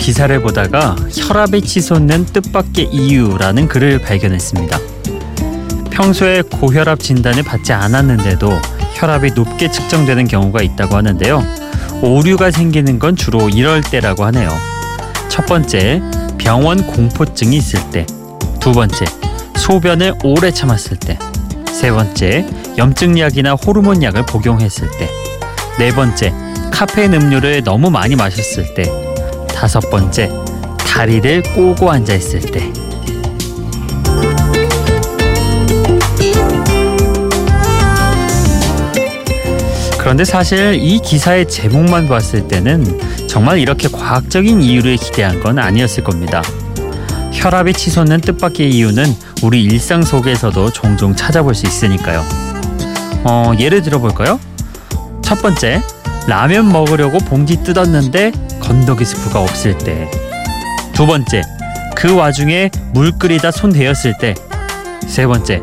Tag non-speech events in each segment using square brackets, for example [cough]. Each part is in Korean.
기사를 보다가 혈압이 치솟는 뜻밖의 이유라는 글을 발견했습니다. 평소에 고혈압 진단을 받지 않았는데도 혈압이 높게 측정되는 경우가 있다고 하는데요. 오류가 생기는 건 주로 이럴 때라고 하네요. 첫 번째, 병원 공포증이 있을 때. 두 번째, 소변을 오래 참았을 때. 세 번째, 염증약이나 호르몬 약을 복용했을 때. 네 번째, 카페인 음료를 너무 많이 마셨을 때. 다섯 번째, 다리를 꼬고 앉아 있을 때. 그런데 사실 이 기사의 제목만 봤을 때는 정말 이렇게 과학적인 이유를 기대한 건 아니었을 겁니다. 혈압이 치솟는 뜻밖의 이유는 우리 일상 속에서도 종종 찾아볼 수 있으니까요. 어, 예를 들어볼까요? 첫 번째, 라면 먹으려고 봉지 뜯었는데 건더기 스프가 없을 때. 두 번째, 그 와중에 물 끓이다 손 대었을 때. 세 번째,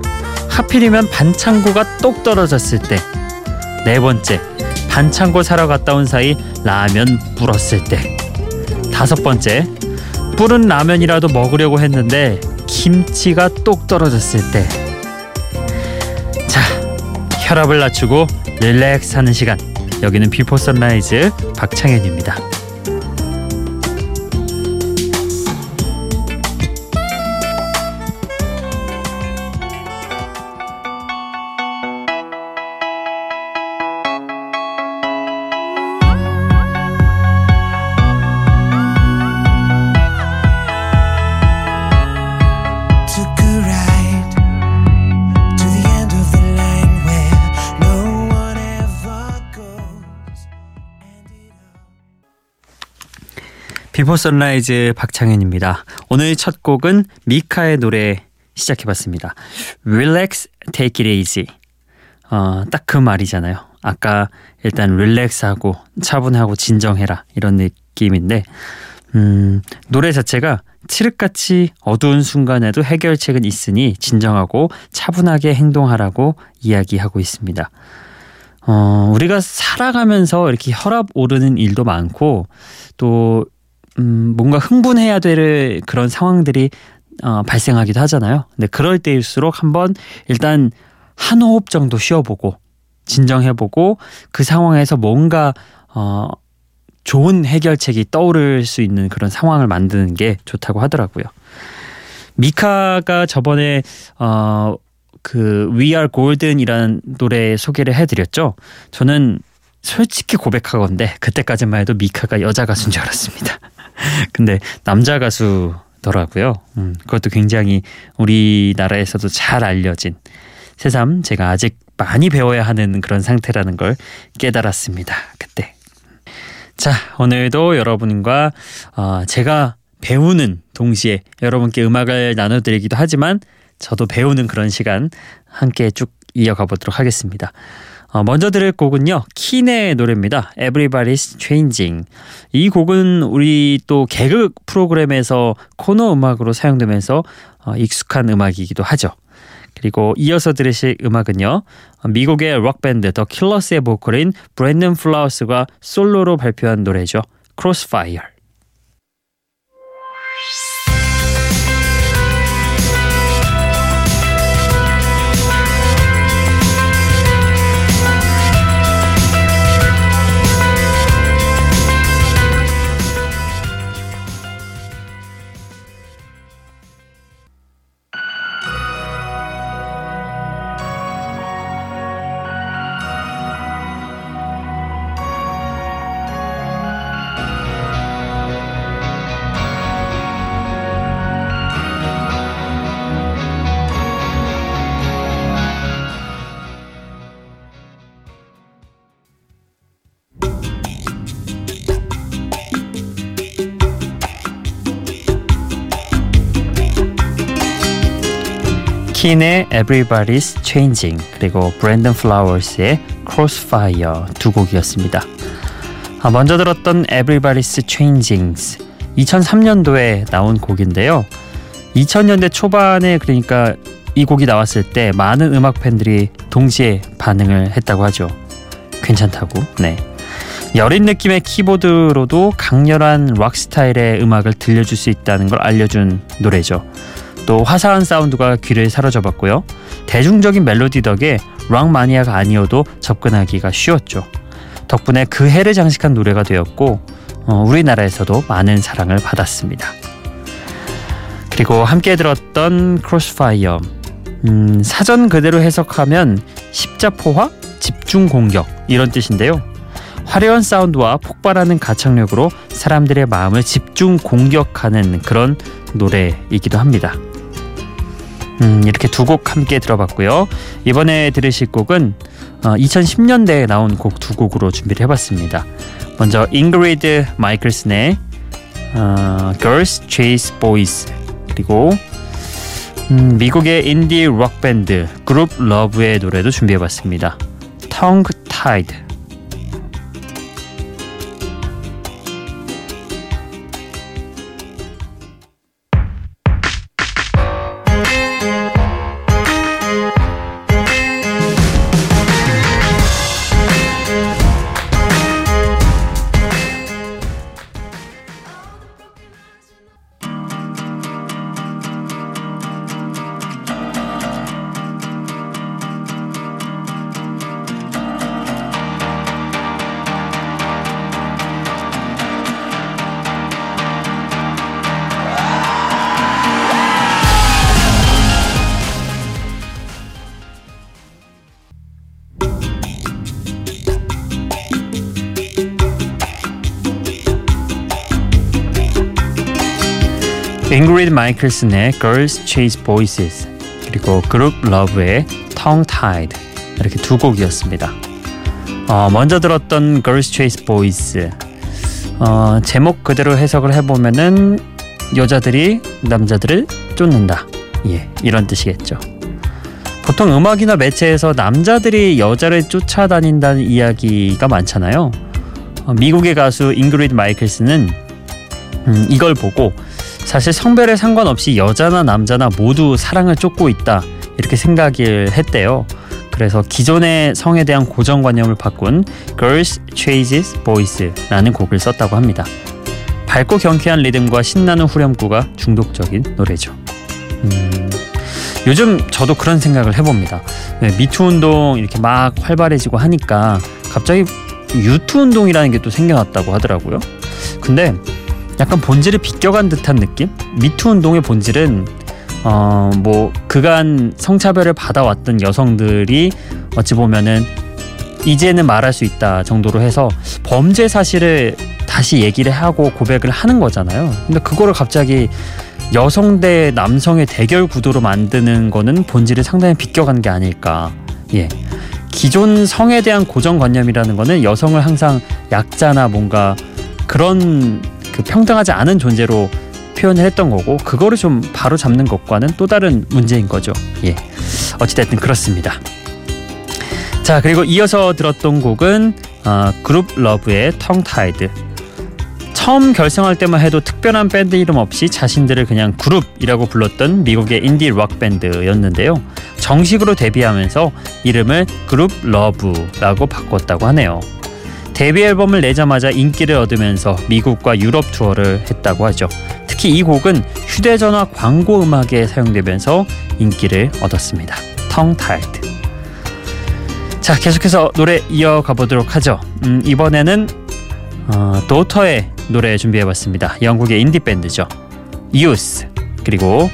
하필이면 반창고가 똑 떨어졌을 때. 네 번째, 반창고 사러 갔다 온 사이 라면 불었을 때. 다섯 번째, 불은 라면이라도 먹으려고 했는데 김치가 똑 떨어졌을 때. 자, 혈압을 낮추고 릴렉스 하는 시간. 여기는 비포 선라이즈 박창현입니다. 비포 선라이즈 박창현입니다. 오늘 첫 곡은 미카의 노래 시작해봤습니다. Relax, take it easy. 어, 딱 그 말이잖아요. 아까 일단 relax하고 차분하고 진정해라 이런 느낌인데 음, 노래 자체가 칠흑같이 어두운 순간에도 해결책은 있으니 진정하고 차분하게 행동하라고 이야기하고 있습니다. 어, 우리가 살아가면서 이렇게 혈압 오르는 일도 많고 또 음, 뭔가 흥분해야 될 그런 상황들이 어, 발생하기도 하잖아요. 근데 그럴 때일수록 한번 일단 한 호흡 정도 쉬어보고 진정해보고 그 상황에서 뭔가 어, 좋은 해결책이 떠오를 수 있는 그런 상황을 만드는 게 좋다고 하더라고요. 미카가 저번에 어, 그 We Are Golden이라는 노래 소개를 해드렸죠. 저는 솔직히 고백하건데 그때까지만 해도 미카가 여자 가수인 줄 알았습니다. [laughs] 근데 남자 가수더라고요. 음, 그것도 굉장히 우리나라에서도 잘 알려진 새삼 제가 아직 많이 배워야 하는 그런 상태라는 걸 깨달았습니다. 그때. 자, 오늘도 여러분과 어, 제가 배우는 동시에 여러분께 음악을 나눠드리기도 하지만 저도 배우는 그런 시간 함께 쭉 이어가 보도록 하겠습니다. 어, 먼저 들을 곡은요 킨의 노래입니다. Everybody's Changing. 이 곡은 우리 또 개그 프로그램에서 코너 음악으로 사용되면서 어, 익숙한 음악이기도 하죠. 그리고 이어서 들으실 음악은요 미국의 록 밴드 더 킬러스의 보컬인 브랜든 플라워스가 솔로로 발표한 노래죠. Crossfire. 킨의 Everybody's Changing 그리고 브랜든 플라워스의 Crossfire 두 곡이었습니다. 아, 먼저 들었던 Everybody's Changing 2003년도에 나온 곡인데요. 2000년대 초반에 그러니까 이 곡이 나왔을 때 많은 음악 팬들이 동시에 반응을 했다고 하죠. 괜찮다고. 네. 여린 느낌의 키보드로도 강렬한 락 스타일의 음악을 들려줄 수 있다는 걸 알려준 노래죠. 또 화사한 사운드가 귀를 사로잡았고요. 대중적인 멜로디 덕에 락 마니아가 아니어도 접근하기가 쉬웠죠. 덕분에 그 해를 장식한 노래가 되었고 어, 우리나라에서도 많은 사랑을 받았습니다. 그리고 함께 들었던 크로스파이어 음, 사전 그대로 해석하면 십자포화, 집중 공격 이런 뜻인데요. 화려한 사운드와 폭발하는 가창력으로 사람들의 마음을 집중 공격하는 그런 노래이기도 합니다. 음, 이렇게 두 곡 함께 들어봤고요. 이번에 들으실 곡은 어, 2010년대에 나온 곡 두 곡으로 준비를 해봤습니다. 먼저 잉그리드 마이클슨의 어, Girls Chase Boys 그리고 음, 미국의 인디 록 밴드 그룹 러브의 노래도 준비해봤습니다. Tongue Tied 잉그리드 마이클슨의 Girls Chase Voices 그리고 그룹 러브의 Tongue Tied 이렇게 두 곡이었습니다. 어, 먼저 들었던 Girls Chase Boys 어, 제목 그대로 해석을 해보면은 여자들이 남자들을 쫓는다. 예, 이런 뜻이겠죠. 보통 음악이나 매체에서 남자들이 여자를 쫓아다닌다는 이야기가 많잖아요. 어, 미국의 가수 잉그리드 마이클슨은 음, 이걸 보고 사실 성별에 상관없이 여자나 남자나 모두 사랑을 쫓고 있다 이렇게 생각을 했대요. 그래서 기존의 성에 대한 고정관념을 바꾼 Girls Chases Boys라는 곡을 썼다고 합니다. 밝고 경쾌한 리듬과 신나는 후렴구가 중독적인 노래죠. 음, 요즘 저도 그런 생각을 해봅니다. 네, 미투 운동 이렇게 막 활발해지고 하니까 갑자기 유투 운동이라는 게 또 생겨났다고 하더라고요. 근데 약간 본질을 비껴간 듯한 느낌? 미투 운동의 본질은 어 뭐 그간 성차별을 받아왔던 여성들이 어찌 보면은 이제는 말할 수 있다 정도로 해서 범죄 사실을 다시 얘기를 하고 고백을 하는 거잖아요. 근데 그거를 갑자기 여성 대 남성의 대결 구도로 만드는 거는 본질을 상당히 비껴간 게 아닐까. 예. 기존 성에 대한 고정관념이라는 거는 여성을 항상 약자나 뭔가 그런 그 평등하지 않은 존재로 표현을 했던 거고 그거를 좀 바로 잡는 것과는 또 다른 문제인 거죠. 예. 어찌됐든 그렇습니다. 자 그리고 이어서 들었던 곡은 어, 그룹 러브의 Tongue Tied 처음 결성할 때만 해도 특별한 밴드 이름 없이 자신들을 그냥 그룹이라고 불렀던 미국의 인디 록 밴드였는데요. 정식으로 데뷔하면서 이름을 그룹 러브라고 바꿨다고 하네요. 데뷔 앨범을 내자마자 인기를 얻으면서 미국과 유럽 투어를 했다고 하죠. 특히 이 곡은 휴대전화 광고 음악에 사용되면서 인기를 얻었습니다. Tongue Tied. 자 계속해서 노래 이어가 보도록 하죠. 음, 이번에는 어, 도터의 노래 준비해봤습니다. 영국의 인디 밴드죠. Youth 그리고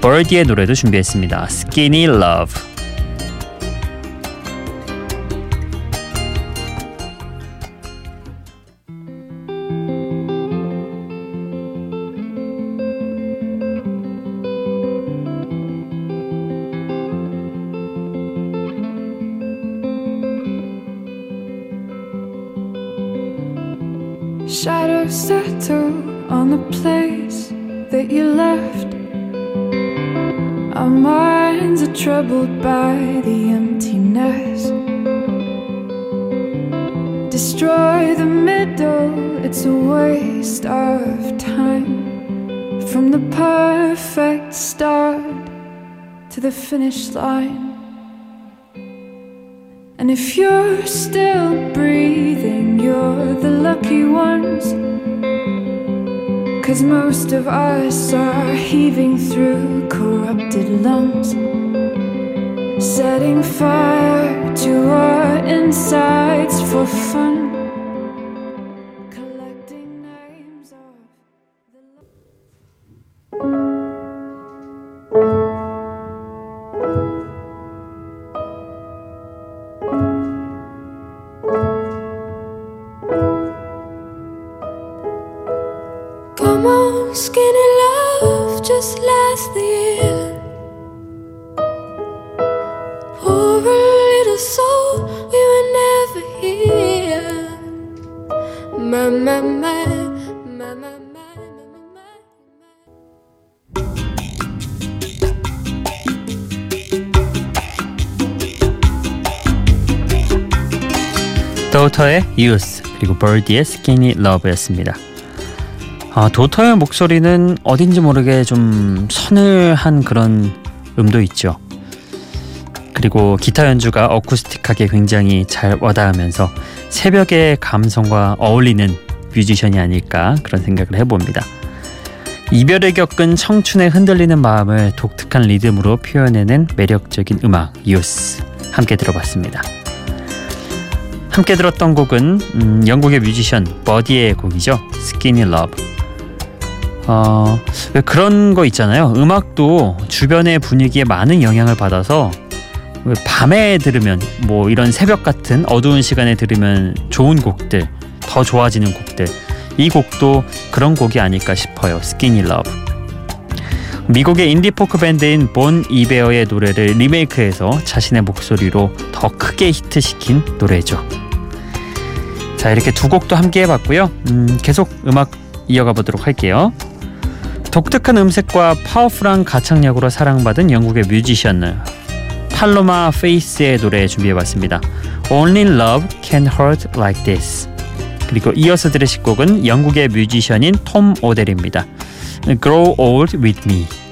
버디의 노래도 준비했습니다. Skinny Love. Shadows settle on the place that you left. Our minds are troubled by the emptiness. Destroy the middle, it's a waste of time. From the perfect start to the finish line. And if you're still breathing, Cause most of us are heaving through corrupted lungs, setting fire to our insides for fun. 더우터의 유스 그리고 벌디의 스키니 러브였습니다. 아, 도터의 목소리는 어딘지 모르게 좀 서늘한 그런 음도 있죠. 그리고 기타 연주가 어쿠스틱하게 굉장히 잘 와닿으면서 새벽의 감성과 어울리는 뮤지션이 아닐까 그런 생각을 해봅니다. 이별을 겪은 청춘의 흔들리는 마음을 독특한 리듬으로 표현해낸 매력적인 음악 유스 함께 들어봤습니다. 함께 들었던 곡은 음, 영국의 뮤지션 버디의 곡이죠. Skinny Love. 어, 왜 그런 거 있잖아요. 음악도 주변의 분위기에 많은 영향을 받아서 왜 밤에 들으면 뭐 이런 새벽 같은 어두운 시간에 들으면 좋은 곡들, 더 좋아지는 곡들. 이 곡도 그런 곡이 아닐까 싶어요. Skinny Love. 미국의 인디 포크 밴드인 본 이베어의 노래를 리메이크해서 자신의 목소리로 더 크게 히트시킨 노래죠. 자 이렇게 두 곡도 함께 해봤고요. 음, 계속 음악 이어가 보도록 할게요. 독특한 음색과 파워풀한 가창력으로 사랑받은 영국의 뮤지션 팔로마 페이스의 노래 준비해봤습니다. Only Love Can Hurt Like This. 그리고 이어서 들으실 곡은 영국의 뮤지션인 톰 오델입니다. Grow Old With Me.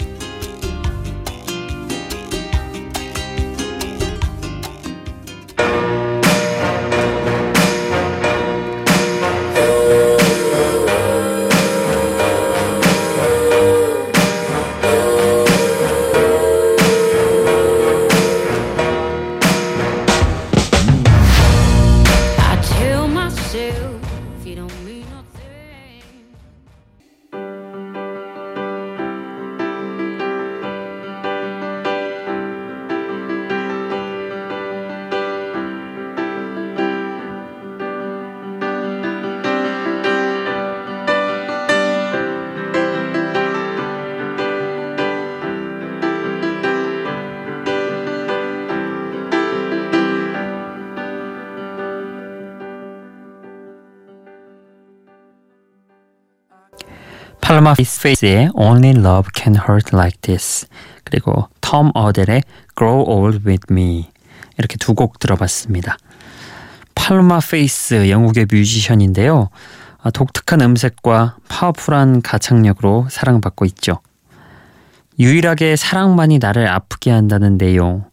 팔로마 페이스의 Only Love Can Hurt Like This 그리고 톰 오델의 Grow Old With Me 이렇게 두 곡 들어봤습니다. 팔로마 페이스 영국의 뮤지션인데요. 아, 독특한 음색과 파워풀한 가창력으로 사랑받고 있죠. 유일하게 사랑만이 나를 아프게 한다는 내용.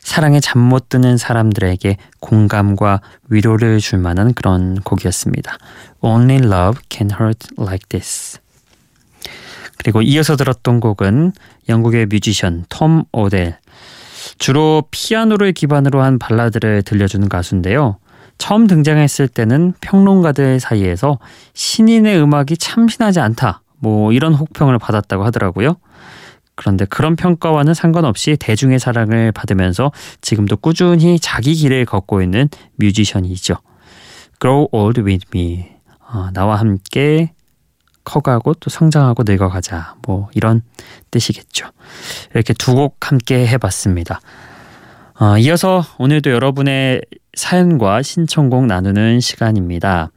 사랑에 잠 못 드는 사람들에게 공감과 위로를 줄 만한 그런 곡이었습니다. Only Love Can Hurt Like This. 그리고 이어서 들었던 곡은 영국의 뮤지션 톰 오델. 주로 피아노를 기반으로 한 발라드를 들려주는 가수인데요. 처음 등장했을 때는 평론가들 사이에서 신인의 음악이 참신하지 않다. 뭐 이런 혹평을 받았다고 하더라고요. 그런데 그런 평가와는 상관없이 대중의 사랑을 받으면서 지금도 꾸준히 자기 길을 걷고 있는 뮤지션이죠. Grow Old With Me. 어, 나와 함께 커가고 또 성장하고 늙어가자. 뭐 이런 뜻이겠죠. 이렇게 두 곡 함께 해봤습니다. 어, 이어서 오늘도 여러분의 사연과 신청곡 나누는 시간입니다.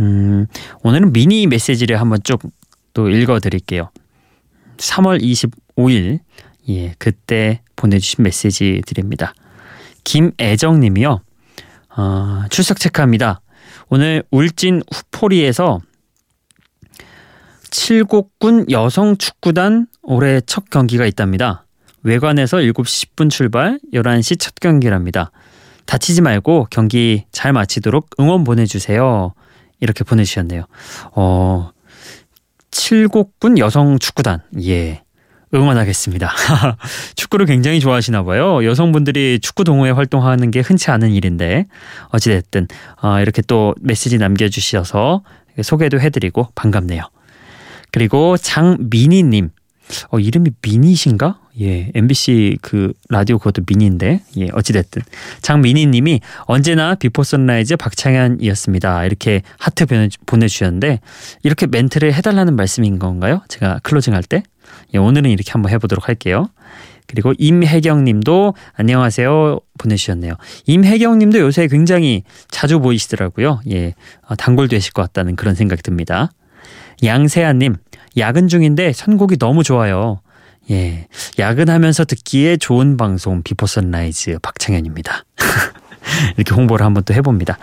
음, 오늘은 미니 메시지를 한번 쭉 또 읽어드릴게요. 3월 25일 예 그때 보내주신 메시지 드립니다. 김애정님이요. 어, 출석 체크합니다. 오늘 울진 후포리에서 칠곡군 여성 축구단 올해 첫 경기가 있답니다. 외관에서 7시 10분 출발, 11시 첫 경기랍니다. 다치지 말고 경기 잘 마치도록 응원 보내주세요. 이렇게 보내주셨네요. 어, 칠곡군 여성 축구단. 예. 응원하겠습니다. [laughs] 축구를 굉장히 좋아하시나 봐요. 여성분들이 축구 동호회 활동하는 게 흔치 않은 일인데 어찌됐든 어, 이렇게 또 메시지 남겨주셔서 소개도 해드리고 반갑네요. 그리고 장민희님, 어, 이름이 미니신가? 예, MBC 그 라디오 그것도 미니인데, 예, 어찌됐든. 장민희님이 언제나 비포 선라이즈 박창현이었습니다. 이렇게 하트 보내- 보내주셨는데, 이렇게 멘트를 해달라는 말씀인 건가요? 제가 closing 할 때? 예, 오늘은 이렇게 한번 해보도록 할게요. 그리고 임혜경님도 안녕하세요 보내주셨네요. 임혜경님도 요새 굉장히 자주 보이시더라고요. 예, 어, 단골 되실 것 같다는 그런 생각이 듭니다. 양세아님 야근 중인데 선곡이 너무 좋아요. 예, 야근하면서 듣기에 좋은 방송 Before Sunrise 박창현입니다. [laughs] 이렇게 홍보를 한번 또 해봅니다.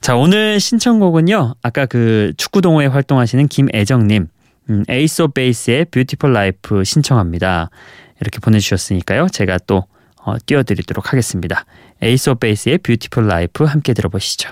자 오늘 신청곡은요 아까 그 축구 동호회 활동하시는 김애정님 음, Ace of Base의 Beautiful Life 신청합니다. 이렇게 보내주셨으니까요 제가 또 어, 띄워드리도록 하겠습니다. Ace of Base의 Beautiful Life 함께 들어보시죠.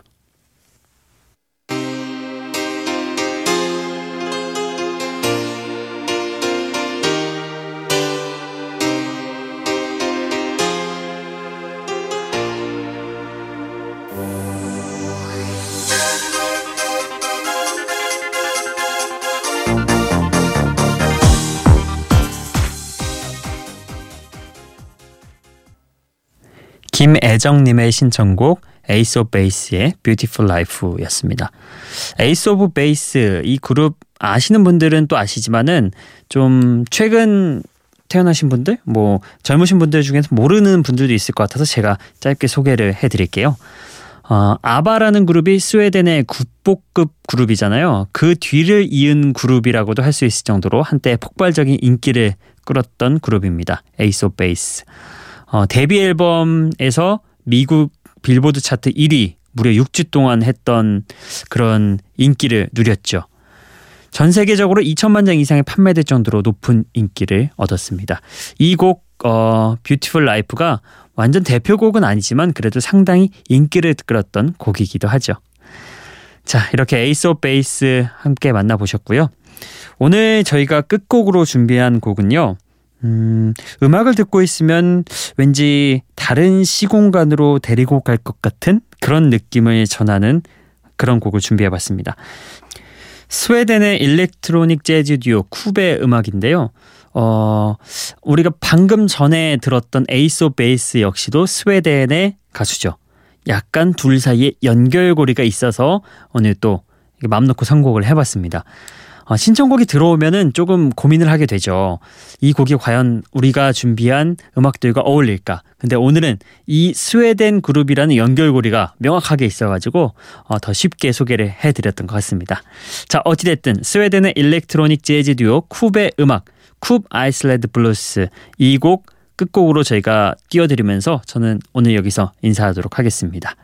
김애정님의 신청곡 Ace of Base의 Beautiful Life였습니다. Ace of Base 이 그룹 아시는 분들은 또 아시지만은 좀 최근 태어나신 분들 뭐 젊으신 분들 중에서 모르는 분들도 있을 것 같아서 제가 짧게 소개를 해드릴게요. 어, 아바라는 그룹이 스웨덴의 국보급 그룹이잖아요. 그 뒤를 이은 그룹이라고도 할 수 있을 정도로 한때 폭발적인 인기를 끌었던 그룹입니다. of Base. 어, 데뷔 앨범에서 미국 빌보드 차트 1위 무려 6주 동안 했던 그런 인기를 누렸죠. 전 세계적으로 2천만 장 이상이 판매될 정도로 높은 인기를 얻었습니다. 이 곡 어, Beautiful Life가 완전 대표곡은 아니지만 그래도 상당히 인기를 끌었던 곡이기도 하죠. 자, 이렇게 Ace of Base 함께 만나보셨고요. 오늘 저희가 끝곡으로 준비한 곡은요. 음, 음악을 듣고 있으면 왠지 다른 시공간으로 데리고 갈 것 같은 그런 느낌을 전하는 그런 곡을 준비해 봤습니다. 스웨덴의 electronic 재즈 듀오 Koop의 음악인데요. 어, 우리가 방금 전에 들었던 of Base 역시도 스웨덴의 가수죠. 약간 둘 사이에 연결고리가 있어서 오늘 또 마음 놓고 선곡을 해봤습니다. 어, 신청곡이 들어오면은 조금 고민을 하게 되죠. 이 곡이 과연 우리가 준비한 음악들과 어울릴까? 근데 오늘은 이 스웨덴 그룹이라는 연결고리가 명확하게 있어가지고 어, 더 쉽게 소개를 해드렸던 것 같습니다. 자, 어찌됐든 스웨덴의 electronic 재즈 듀오 Koop의 음악, Koop Island Blues 이 곡 끝곡으로 저희가 띄워드리면서 저는 오늘 여기서 인사하도록 하겠습니다.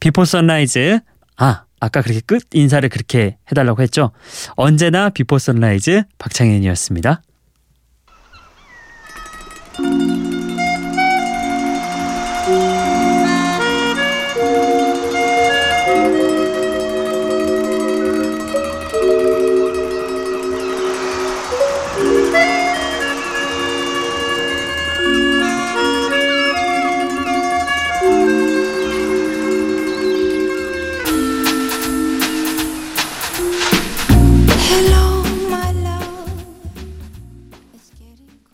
Before Sunrise 아 아까 그렇게 끝 인사를 그렇게 해달라고 했죠. 언제나 Before Sunrise 박창현이었습니다.